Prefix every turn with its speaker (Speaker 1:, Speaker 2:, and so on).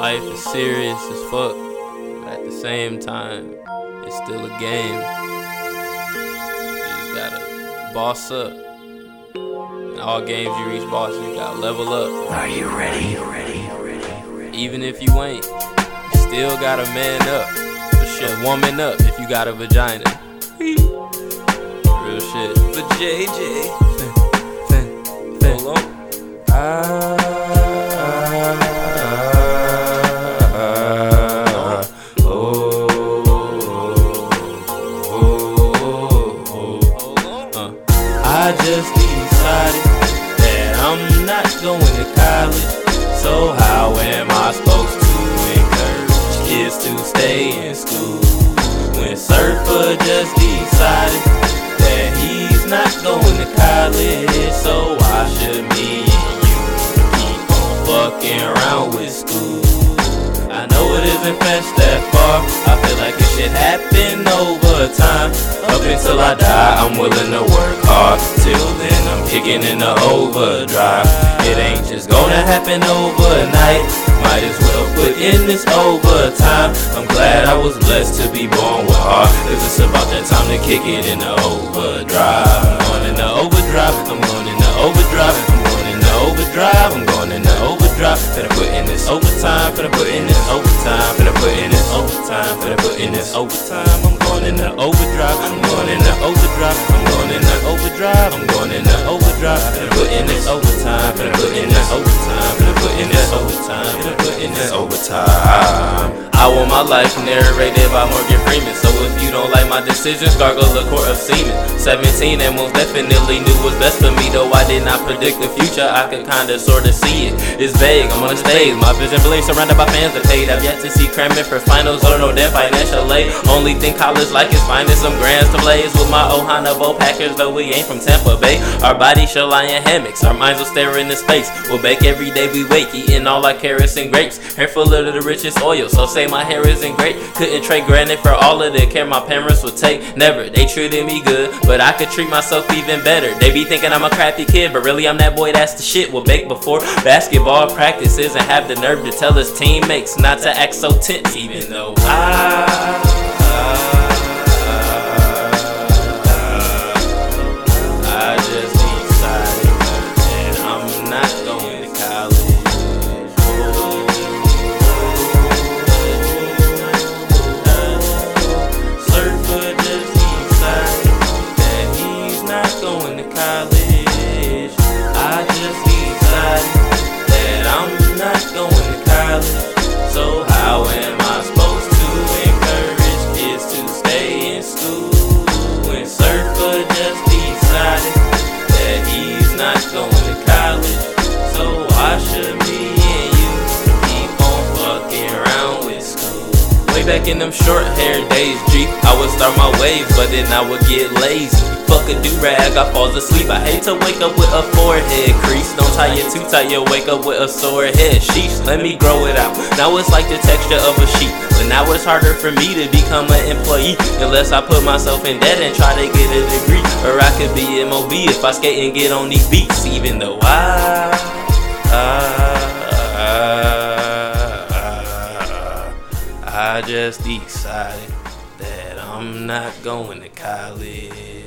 Speaker 1: Life is serious as fuck, but at the same time, it's still a game. You just gotta boss up. In all games you reach boss, you gotta level up.
Speaker 2: Are you ready? ready? ready?
Speaker 1: Even if you ain't, you still gotta man up. For shit, woman up if you got a vagina. Real shit. For JJ. Hold on. Uh. Going to college. So how am I supposed to encourage kids to stay in school? When Surfer just decided that he's not going to college. So why should me and you keep on fucking around with school? I know it isn't fetched that far. I feel like it should happen over time. Up until I die, I'm willing to work hard. Till then, I'm kicking in the overdrive. It ain't just gonna happen overnight. Might as well put in this overtime. I'm glad I was blessed to be born with heart. Cause it's about that time to kick it in the overdrive. I'm going in the overdrive. I'm going in the overdrive. I'm going in the overdrive. I'm going in the overdrive. Finna put in this overtime. Put in this overtime. Put in this overtime. Put in this overtime. I'm going in the overdrive. I'm going in the overdrive. I'm going in the overdrive. I'm going in the overdrive. Put in this overtime. Put in this overtime. Put in this overtime. Put in this overtime. I want my life narrated by Morgan So if you don't like my decisions, gargle a quart of semen. 17 and most definitely knew what's best for me. Though I did not predict the future, I could kinda sorta see it. It's vague, I'm on the stage. My vision blinks surrounded by fans that paid. I've yet to see cramming for finals or no damn financial aid. Only thing college like is finding some grands to blaze with my Ohana Bow Packers, though we ain't from Tampa Bay. Our bodies shall lie in hammocks, our minds will stare into space. We'll bake every day we wake, eating all our carrots and grapes. Hair full of the richest oil, so say my hair isn't great. Couldn't trade granite for all of the care my parents would take. Never, they treated me good, but I could treat myself even better. They be thinking I'm a crappy kid, but really I'm that boy that's the shit. Will bake before basketball practices and have the nerve to tell his teammates not to act so tense, even though I. back in them short hair days, G, I would start my waves, but then I would get lazy. Fuck a do-rag, I fall asleep. I hate to wake up with a forehead crease. Don't tie it too tight, you'll wake up with a sore head. Sheesh, let me grow it out. Now it's like the texture of a sheep. But now it's harder for me to become an employee unless I put myself in debt and try to get a degree. Or I could be MOB if I skate and get on these beats, even though. I, I just decided that I'm not going to college.